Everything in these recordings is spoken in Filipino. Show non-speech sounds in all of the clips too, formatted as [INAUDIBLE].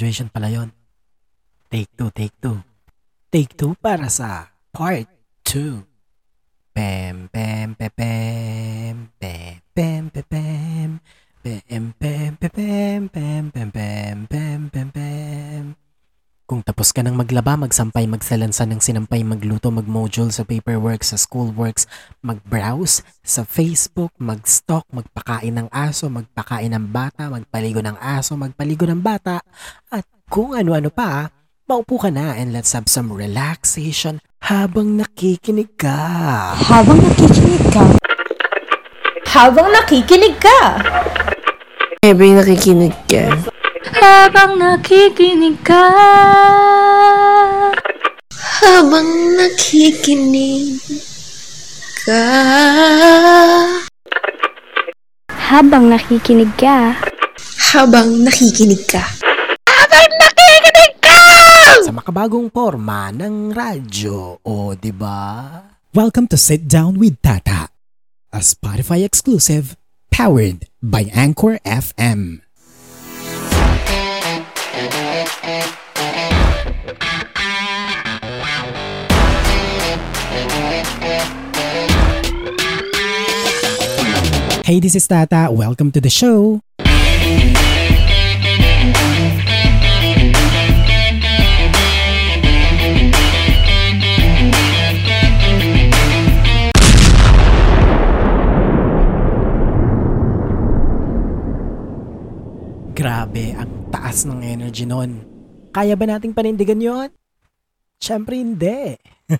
graduation pala yon. Take two, take two. Take two para sa part 2. Pem, pem, pem, pem, pem, pem, pem, pem, pem, pem, pem, pem, pem, pem, pem, pem, pem, pem. Kung tapos ka nang maglaba, magsampay, magsalansa ng sinampay, magluto, magmodule sa paperwork, sa schoolworks, magbrowse sa Facebook, mag-stalk, magpakain ng aso, magpakain ng bata, magpaligo ng aso, magpaligo ng bata, at kung ano-ano pa, maupo ka na and let's have some relaxation habang nakikinig ka. Habang nakikinig ka. Habang nakikinig ka. Habang nakikinig ka. Habang nakikinig ka. Habang nakikinig ka. Habang nakikinig ka. Habang nakikinig ka. Sa makabagong forma ng radyo, o di ba? Welcome to Sit Down with Tata, a Spotify exclusive powered by Anchor FM. Hey, this is Tata. Welcome to the show. Grabe, ang taas ng energy nun. Kaya ba nating panindigan yon? Siyempre hindi. [LAUGHS]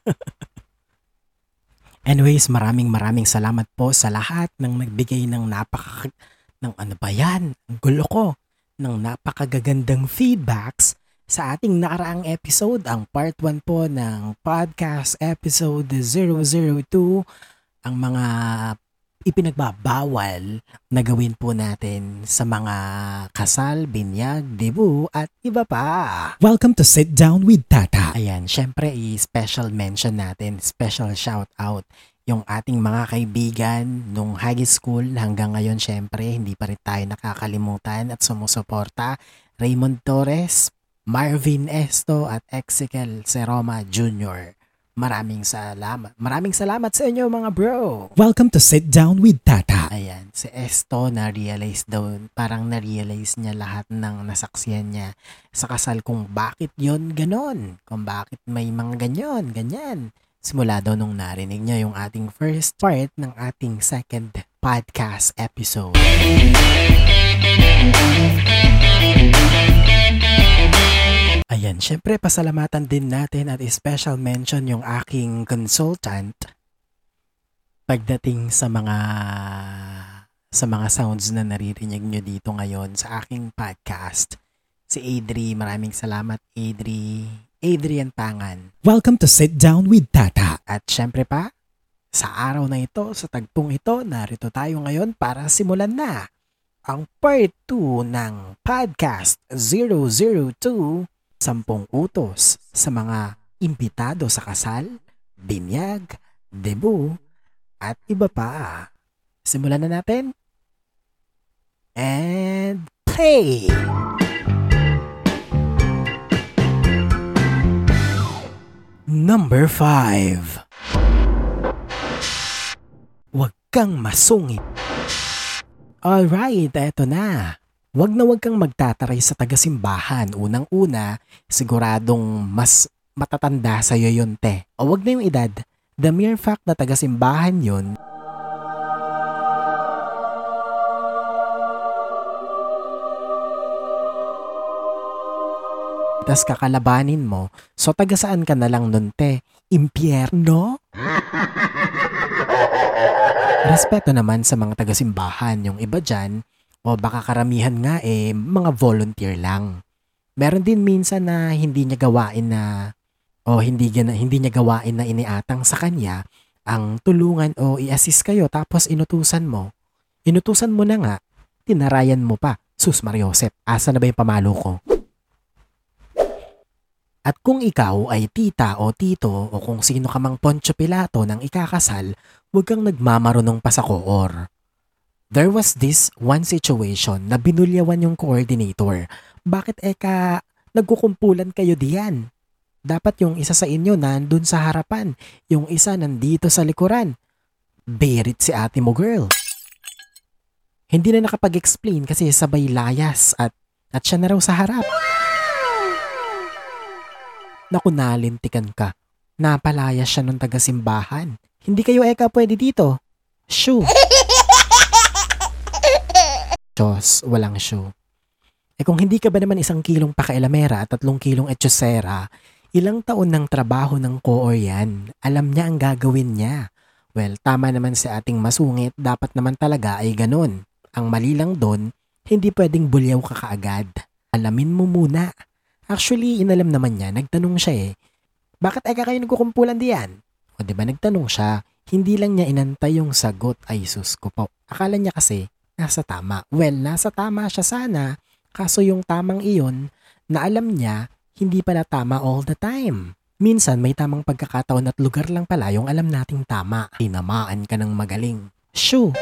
Anyways, maraming maraming salamat po sa lahat ng nagbigay ng napaka... ng ano ba yan? Ang gulo ko. Ng napakagagandang feedbacks sa ating nakaraang episode, ang part 1 po ng podcast episode 002, ang mga ipinagbabawal na gawin po natin sa mga kasal, binyag, debu at iba pa. Welcome to Sit Down with Tata. Ayan, syempre i-special mention natin, special shout out yung ating mga kaibigan nung high school hanggang ngayon syempre hindi pa rin tayo nakakalimutan at sumusuporta. Raymond Torres, Marvin Esto at Ezekiel Seroma Jr. Maraming salamat. Maraming salamat sa inyo mga bro. Welcome to Sit Down with Tata. Ayan, si Esto na-realize daw, parang na-realize niya lahat ng nasaksiyan niya sa kasal kung bakit yon ganon, kung bakit may mga ganyan, ganyan. Simula daw nung narinig niya yung ating first part ng ating second podcast episode. Ayan, syempre pasalamatan din natin at special mention yung aking consultant pagdating sa mga sa mga sounds na naririnig nyo dito ngayon sa aking podcast. Si Adri, maraming salamat Adri. Adrian Pangan. Welcome to Sit Down with Tata. At syempre pa, sa araw na ito, sa tagpong ito, narito tayo ngayon para simulan na ang part 2 ng podcast 002 Sampung utos sa mga imbitado sa kasal, binyag, debu, at iba pa. Simulan na natin. And play! Number 5 Huwag kang masungit. Alright, eto na. Huwag na huwag kang magtataray sa tagasimbahan. Unang-una, siguradong mas matatanda sa iyo yun, te. O wag na yung edad. The mere fact na tagasimbahan yun, tas kakalabanin mo, so taga saan ka na lang nun, te? Impyerno? [LAUGHS] Respeto naman sa mga tagasimbahan. Yung iba dyan, o baka karamihan nga eh, mga volunteer lang. Meron din minsan na hindi niya gawain na o hindi, hindi niya gawain na iniatang sa kanya ang tulungan o i-assist kayo tapos inutusan mo. Inutusan mo na nga, tinarayan mo pa. Sus Mariosep, asa na ba yung pamalo ko? At kung ikaw ay tita o tito o kung sino ka mang Poncho Pilato ng ikakasal, huwag kang nagmamarunong pa sa koor. There was this one situation na binulyawan yung coordinator. Bakit eka nagkukumpulan kayo diyan? Dapat yung isa sa inyo nandun sa harapan, yung isa nandito sa likuran. Berit si ate mo girl. Hindi na nakapag-explain kasi sabay layas at, at siya na raw sa harap. Naku nalintikan ka. Napalaya siya ng taga-simbahan. Hindi kayo eka pwede dito. Shoo. Diyos, walang show. Eh kung hindi ka ba naman isang kilong pakailamera at tatlong kilong etsyosera, ilang taon ng trabaho ng koor yan, alam niya ang gagawin niya. Well, tama naman si ating masungit, dapat naman talaga ay ganun. Ang mali lang doon, hindi pwedeng bulyaw ka kaagad. Alamin mo muna. Actually, inalam naman niya, nagtanong siya eh. Bakit eka kayo nagkukumpulan diyan? O ba nagtanong siya, hindi lang niya inantay yung sagot ay sus ko po. Akala niya kasi, nasa tama. Well, nasa tama siya sana, kaso yung tamang iyon, na alam niya, hindi pala tama all the time. Minsan may tamang pagkakataon at lugar lang pala yung alam nating tama. Tinamaan ka ng magaling. Shoo!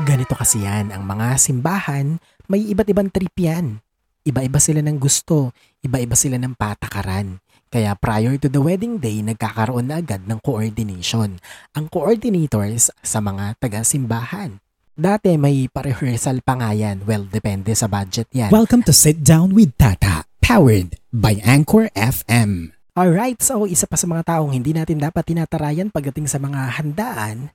Ganito kasi yan, ang mga simbahan, may iba't ibang trip yan. Iba-iba sila ng gusto, iba-iba sila ng patakaran. Kaya prior to the wedding day, nagkakaroon na agad ng coordination. Ang coordinators sa mga taga-simbahan. Dati may pa-rehearsal pa nga yan. Well, depende sa budget yan. Welcome to Sit Down with Tata, powered by Anchor FM. Alright, so isa pa sa mga taong hindi natin dapat tinatarayan pagdating sa mga handaan.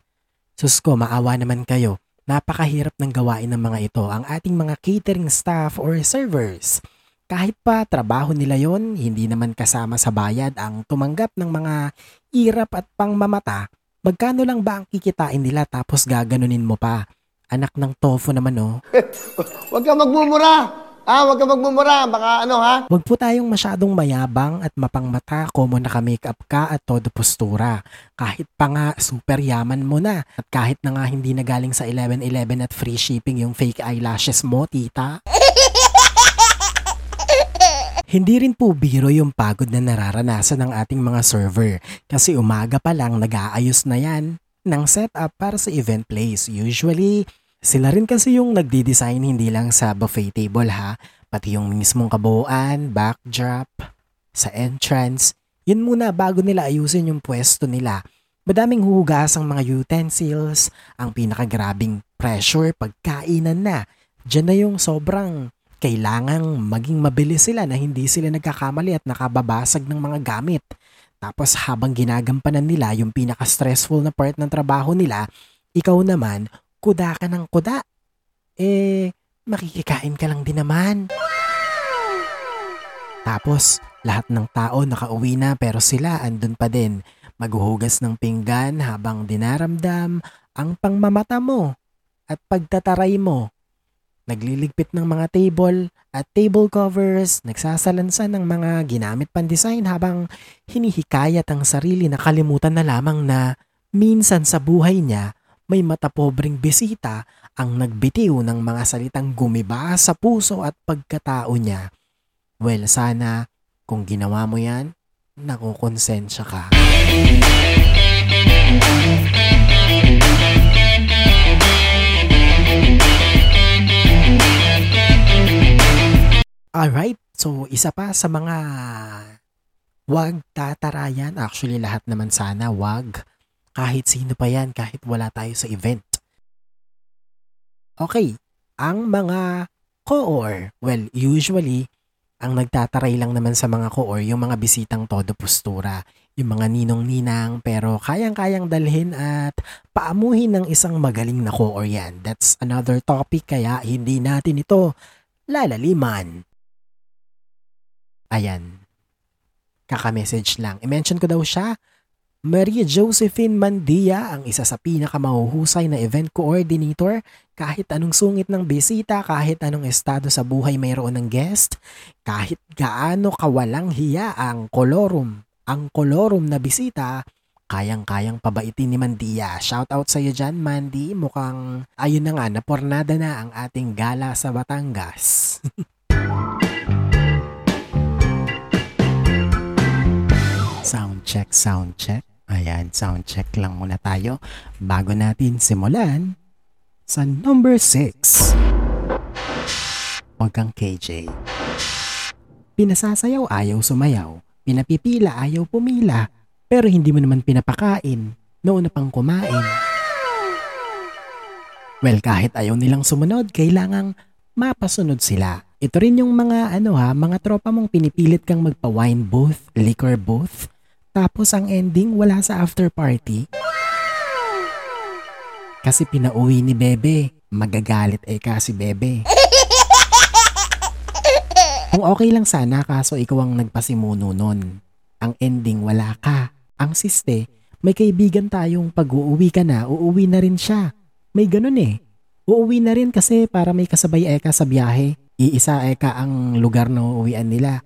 Sus ko, maawa naman kayo. Napakahirap ng gawain ng mga ito ang ating mga catering staff or servers. Kahit pa trabaho nila yon, hindi naman kasama sa bayad ang tumanggap ng mga irap at pangmamata. Magkano lang ba ang kikitain nila tapos gaganunin mo pa? Anak ng tofu naman oh. [LAUGHS] Huwag ka magmumura. Ah, huwag ka magmumura. Baka ano ha? Huwag po tayong masyadong mayabang at mapangmata como naka-makeup ka at todo postura. Kahit pa nga super yaman mo na at kahit na nga hindi na galing sa 11-11 at free shipping yung fake eyelashes mo, tita. [LAUGHS] Hindi rin po biro yung pagod na nararanasan ng ating mga server kasi umaga pa lang nag-aayos na yan ng setup para sa event place. Usually, sila rin kasi yung nagdi-design hindi lang sa buffet table ha, pati yung mismong kabuuan, backdrop, sa entrance. Yun muna bago nila ayusin yung pwesto nila. Madaming hugas ang mga utensils, ang pinakagrabing pressure pagkainan na. Diyan na yung sobrang kailangang maging mabilis sila na hindi sila nagkakamali at nakababasag ng mga gamit. Tapos habang ginagampanan nila yung pinaka-stressful na part ng trabaho nila, ikaw naman, kuda ka ng kuda. Eh, makikikain ka lang din naman. Tapos, lahat ng tao nakauwi na pero sila andun pa din. Maghuhugas ng pinggan habang dinaramdam ang pangmamata mo at pagtataray mo. Nagliligpit ng mga table at table covers, nagsasalansan ng mga ginamit pang design habang hinihikayat ang sarili na kalimutan na lamang na minsan sa buhay niya may matapobreng bisita ang nagbitiw ng mga salitang gumiba sa puso at pagkatao niya. Well, sana kung ginawa mo yan, nakukonsensya ka. Alright, so isa pa sa mga wag tatarayan. Actually, lahat naman sana wag. Kahit sino pa yan, kahit wala tayo sa event. Okay, ang mga koor, well, usually, ang nagtataray lang naman sa mga koor, yung mga bisitang todo postura, yung mga ninong-ninang pero kayang-kayang dalhin at paamuhin ng isang magaling na koor yan. That's another topic kaya hindi natin ito lalaliman. Ayan. Kaka-message lang. I-mention ko daw siya. Maria Josephine Mandia, ang isa sa pinakamahuhusay na event coordinator. Kahit anong sungit ng bisita, kahit anong estado sa buhay mayroon ng guest, kahit gaano kawalang hiya ang kolorum, ang kolorum na bisita, kayang-kayang pabaitin ni Mandia. Shout out sa iyo dyan, Mandy. Mukhang ayun na nga, napornada na ang ating gala sa Batangas. [LAUGHS] sound check, sound check. Ayan, sound check lang muna tayo bago natin simulan Sa number 6, Huwag kang KJ. Pinasasayaw ayaw sumayaw, pinapipila ayaw pumila, pero hindi mo naman pinapakain, noon pang kumain. Well, kahit ayaw nilang sumunod, kailangang mapasunod sila. Ito rin yung mga ano ha, mga tropa mong pinipilit kang magpa-wine booth, liquor booth, tapos ang ending wala sa after party. Kasi pinauwi ni Bebe, magagalit eh kasi Bebe. Kung okay lang sana kaso ikaw ang nagpasimuno nun. Ang ending wala ka. Ang siste, may kaibigan tayong pag uuwi ka na, uuwi na rin siya. May ganun eh. Uuwi na rin kasi para may kasabay eka sa biyahe. Iisa eka ang lugar na uuwian nila.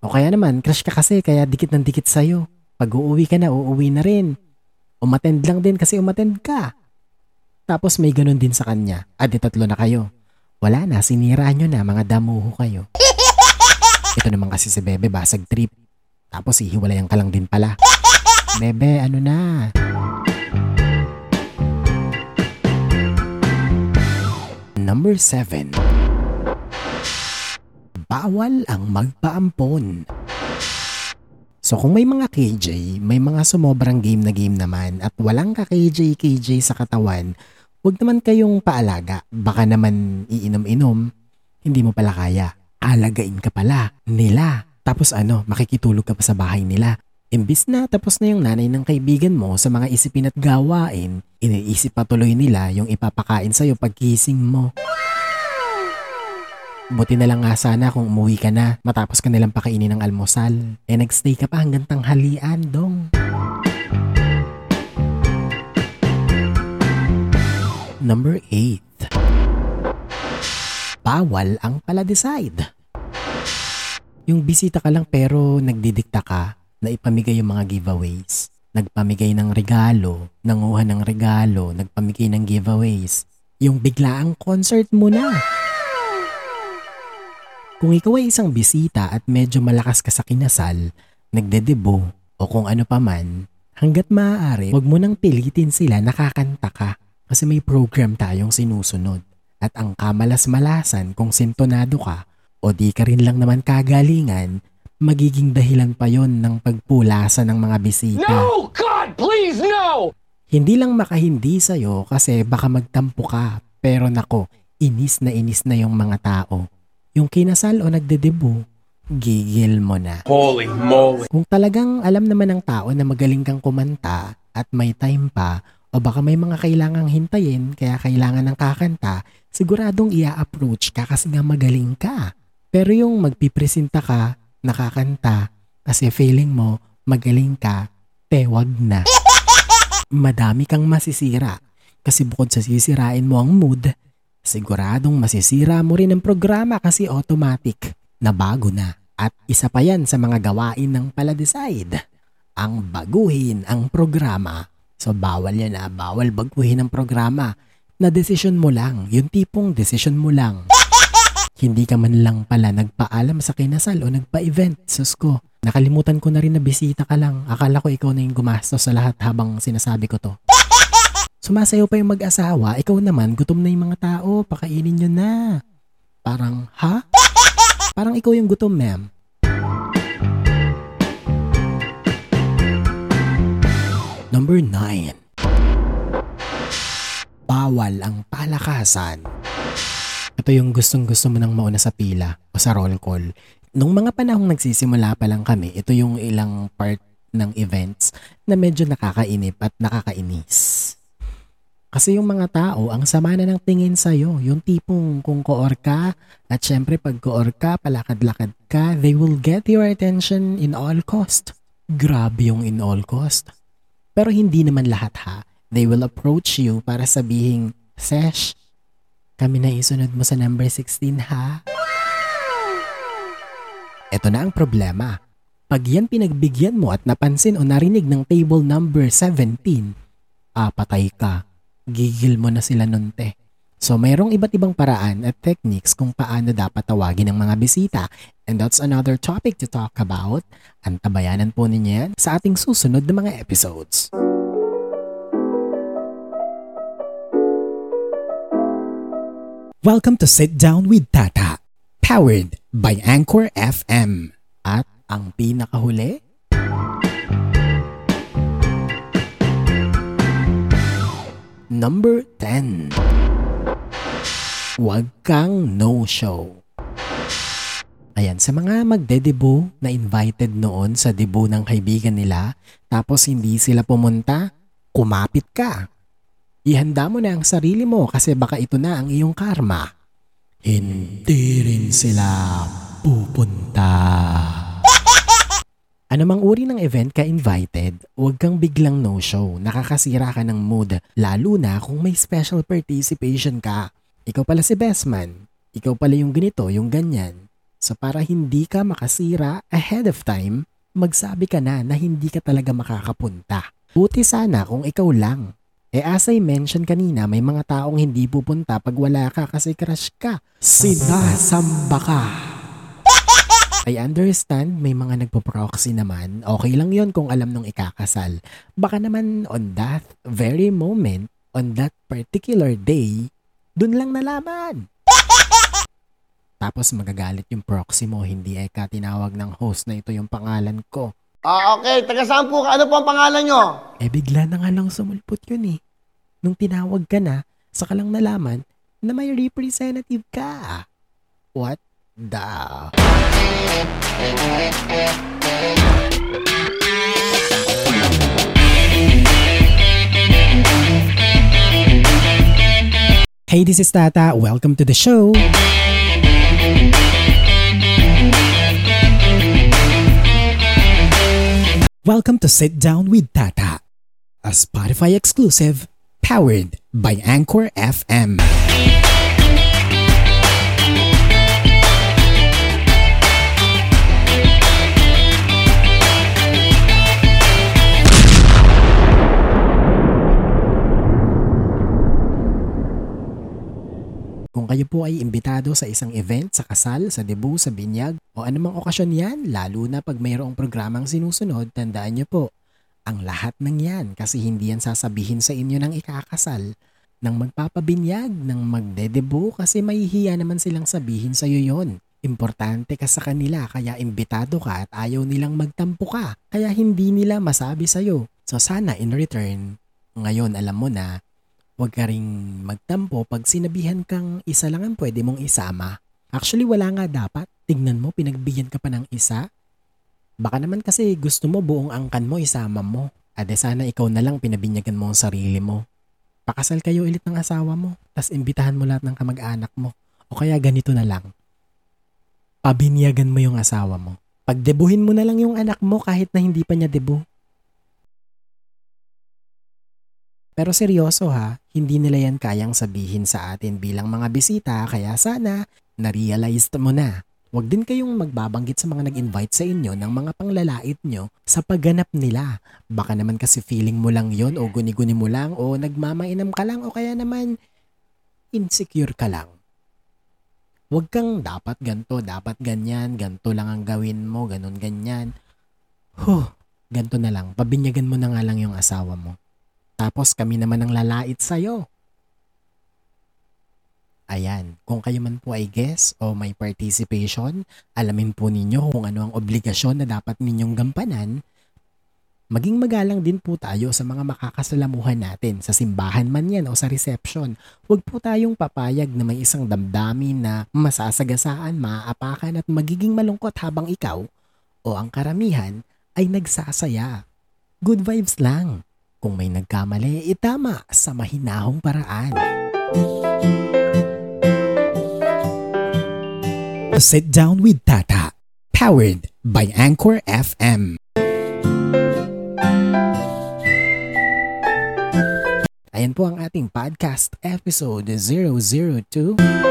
O kaya naman, crush ka kasi kaya dikit ng dikit sa'yo. Pag uuwi ka na, uuwi na rin. Umatend lang din kasi umatend ka. Tapos may ganun din sa kanya. Adi tatlo na kayo. Wala na, sinira nyo na, mga damuho kayo. [LAUGHS] Ito naman kasi si Bebe basag trip. Tapos ihiwalayan ka lang din pala. Bebe, ano na? Number 7. Bawal ang magpaampon. So kung may mga KJ, may mga sumobrang game na game naman at walang ka KJ KJ sa katawan, huwag naman kayong paalaga. Baka naman iinom-inom, hindi mo pala kaya. Alagain ka pala nila. Tapos ano, makikitulog ka pa sa bahay nila. Imbis na tapos na yung nanay ng kaibigan mo sa mga isipin at gawain, iniisip pa tuloy nila yung ipapakain sa'yo pagkising mo. Buti na lang nga sana kung umuwi ka na matapos ka nilang pakainin ng almusal. Eh nagstay ka pa hanggang tanghalian, dong. Number 8. Bawal ang paladecide. Yung bisita ka lang pero nagdidikta ka na ipamigay yung mga giveaways. Nagpamigay ng regalo, nanguha ng regalo, nagpamigay ng giveaways. Yung biglaang concert mo na. Kung ikaw ay isang bisita at medyo malakas ka sa kinasal, nagdedebo o kung ano pa man, hanggat maaari, wag mo nang pilitin sila nakakanta ka kasi may program tayong sinusunod. At ang kamalas-malasan kung sintonado ka o di ka rin lang naman kagalingan, magiging dahilan pa yon ng pagpulasa ng mga bisita. No! God, please, no! Hindi lang makahindi sa'yo kasi baka magtampo ka. Pero nako, inis na inis na yung mga tao. Yung kinasal o nagdedebo, gigil mo na. Holy moly. Kung talagang alam naman ng tao na magaling kang kumanta at may time pa, o baka may mga kailangang hintayin kaya kailangan ng kakanta, siguradong ia-approach ka kasi nga magaling ka. Pero yung magpipresenta ka, nakakanta, kasi feeling mo magaling ka, tewag na. [LAUGHS] Madami kang masisira kasi bukod sa sisirain mo ang mood, siguradong masisira mo rin ang programa kasi automatic na bago na. At isa pa yan sa mga gawain ng paladecide, ang baguhin ang programa. So bawal yan ah, bawal baguhin ang programa. Na desisyon mo lang, yung tipong desisyon mo lang. Hindi ka man lang pala nagpaalam sa kinasal o nagpa-event, sus ko. Nakalimutan ko na rin na bisita ka lang. Akala ko ikaw na yung gumastos sa lahat habang sinasabi ko to. Sumasayaw pa yung mag-asawa, ikaw naman, gutom na yung mga tao, pakainin nyo na. Parang, ha? Parang ikaw yung gutom, ma'am. Number 9. Bawal ang palakasan. Ito yung gustong gusto mo nang mauna sa pila o sa roll call. Nung mga panahong nagsisimula pa lang kami, ito yung ilang part ng events na medyo nakakainip at nakakainis. Kasi yung mga tao, ang sama na ng tingin sa'yo. Yung tipong kung koor ka, at syempre pag koor ka, palakad-lakad ka, they will get your attention in all cost. Grabe yung in all cost. Pero hindi naman lahat ha. They will approach you para sabihing, Sesh, kami na isunod mo sa number 16 ha. Ito na ang problema. Pag yan pinagbigyan mo at napansin o narinig ng table number 17, ah, patay ka. Gigil mo na sila nunte. So mayroong iba't ibang paraan at techniques kung paano dapat tawagin ang mga bisita. And that's another topic to talk about. Antabayanan po ninyo yan sa ating susunod na mga episodes. Welcome to Sit Down with Tata, powered by Anchor FM. At ang pinakahuli, Number 10. Huwag kang no-show. Ayan, sa mga magdedebo na invited noon sa debo ng kaibigan nila, tapos hindi sila pumunta, kumapit ka. Ihanda mo na ang sarili mo kasi baka ito na ang iyong karma. Hindi rin sila pupunta. Anumang uri ng event ka invited, huwag kang biglang no-show. Nakakasira ka ng mood, lalo na kung may special participation ka. Ikaw pala si best man. Ikaw pala yung ganito, yung ganyan. So para hindi ka makasira ahead of time, magsabi ka na na hindi ka talaga makakapunta. Buti sana kung ikaw lang. Eh as I mentioned kanina, may mga taong hindi pupunta pag wala ka kasi crush ka. Sinasamba ka. I understand may mga nagpo-proxy naman. Okay lang yon kung alam nung ikakasal. Baka naman on that very moment, on that particular day, dun lang nalaman. [LAUGHS] Tapos magagalit yung proxy mo, hindi eh ka tinawag ng host na ito yung pangalan ko. Ah, okay. Taga saan po ka? Ano po ang pangalan nyo? Eh bigla na nga lang sumulpot yun eh. Nung tinawag ka na, saka lang nalaman na may representative ka. What the... Hey, this is Tata. Welcome to the show. Welcome to Sit Down with Tata, a Spotify exclusive powered by Anchor FM. Kayo po ay imbitado sa isang event, sa kasal, sa debut, sa binyag, o anumang okasyon yan, lalo na pag mayroong programang sinusunod, tandaan nyo po, ang lahat ng yan kasi hindi yan sasabihin sa inyo ng ikakasal, ng magpapabinyag, ng magdedebo kasi mahihiya naman silang sabihin sa iyo yon. Importante ka sa kanila kaya imbitado ka at ayaw nilang magtampo ka kaya hindi nila masabi sa iyo. So sana in return, ngayon alam mo na Huwag ka ring magtampo pag sinabihan kang isa lang ang pwede mong isama. Actually, wala nga dapat. Tignan mo, pinagbigyan ka pa ng isa. Baka naman kasi gusto mo buong angkan mo isama mo. Ade sana ikaw na lang pinabinyagan mo ang sarili mo. Pakasal kayo ulit ng asawa mo, tas imbitahan mo lahat ng kamag-anak mo. O kaya ganito na lang. Pabinyagan mo yung asawa mo. Pagdebuhin mo na lang yung anak mo kahit na hindi pa niya debu. Pero seryoso ha, hindi nila yan kayang sabihin sa atin bilang mga bisita kaya sana na-realize mo na. Huwag din kayong magbabanggit sa mga nag-invite sa inyo ng mga panglalait nyo sa pagganap nila. Baka naman kasi feeling mo lang yon o guni-guni mo lang o nagmamainam ka lang o kaya naman insecure ka lang. Huwag kang dapat ganto, dapat ganyan, ganto lang ang gawin mo, ganun ganyan. Huh, ganto na lang. Pabinyagan mo na nga lang yung asawa mo. Tapos kami naman ang lalait sa'yo. Ayan, kung kayo man po ay guest o may participation, alamin po ninyo kung ano ang obligasyon na dapat ninyong gampanan. Maging magalang din po tayo sa mga makakasalamuhan natin sa simbahan man yan o sa reception. Huwag po tayong papayag na may isang damdamin na masasagasaan, maaapakan at magiging malungkot habang ikaw o ang karamihan ay nagsasaya. Good vibes lang. Kung may nagkamali, itama sa mahinahong paraan. Sit Down with Tata, powered by Anchor FM. Ayan po ang ating podcast episode 002.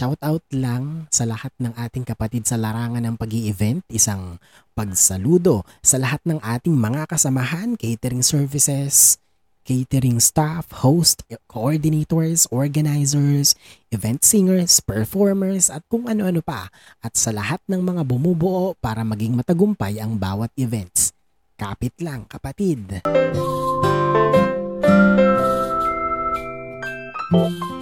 Ayan, shout out lang sa lahat ng ating kapatid sa larangan ng pag event isang pagsaludo sa lahat ng ating mga kasamahan, catering services, catering staff, host, coordinators, organizers, event singers, performers, at kung ano-ano pa. At sa lahat ng mga bumubuo para maging matagumpay ang bawat events. Kapit lang, kapatid. Bye.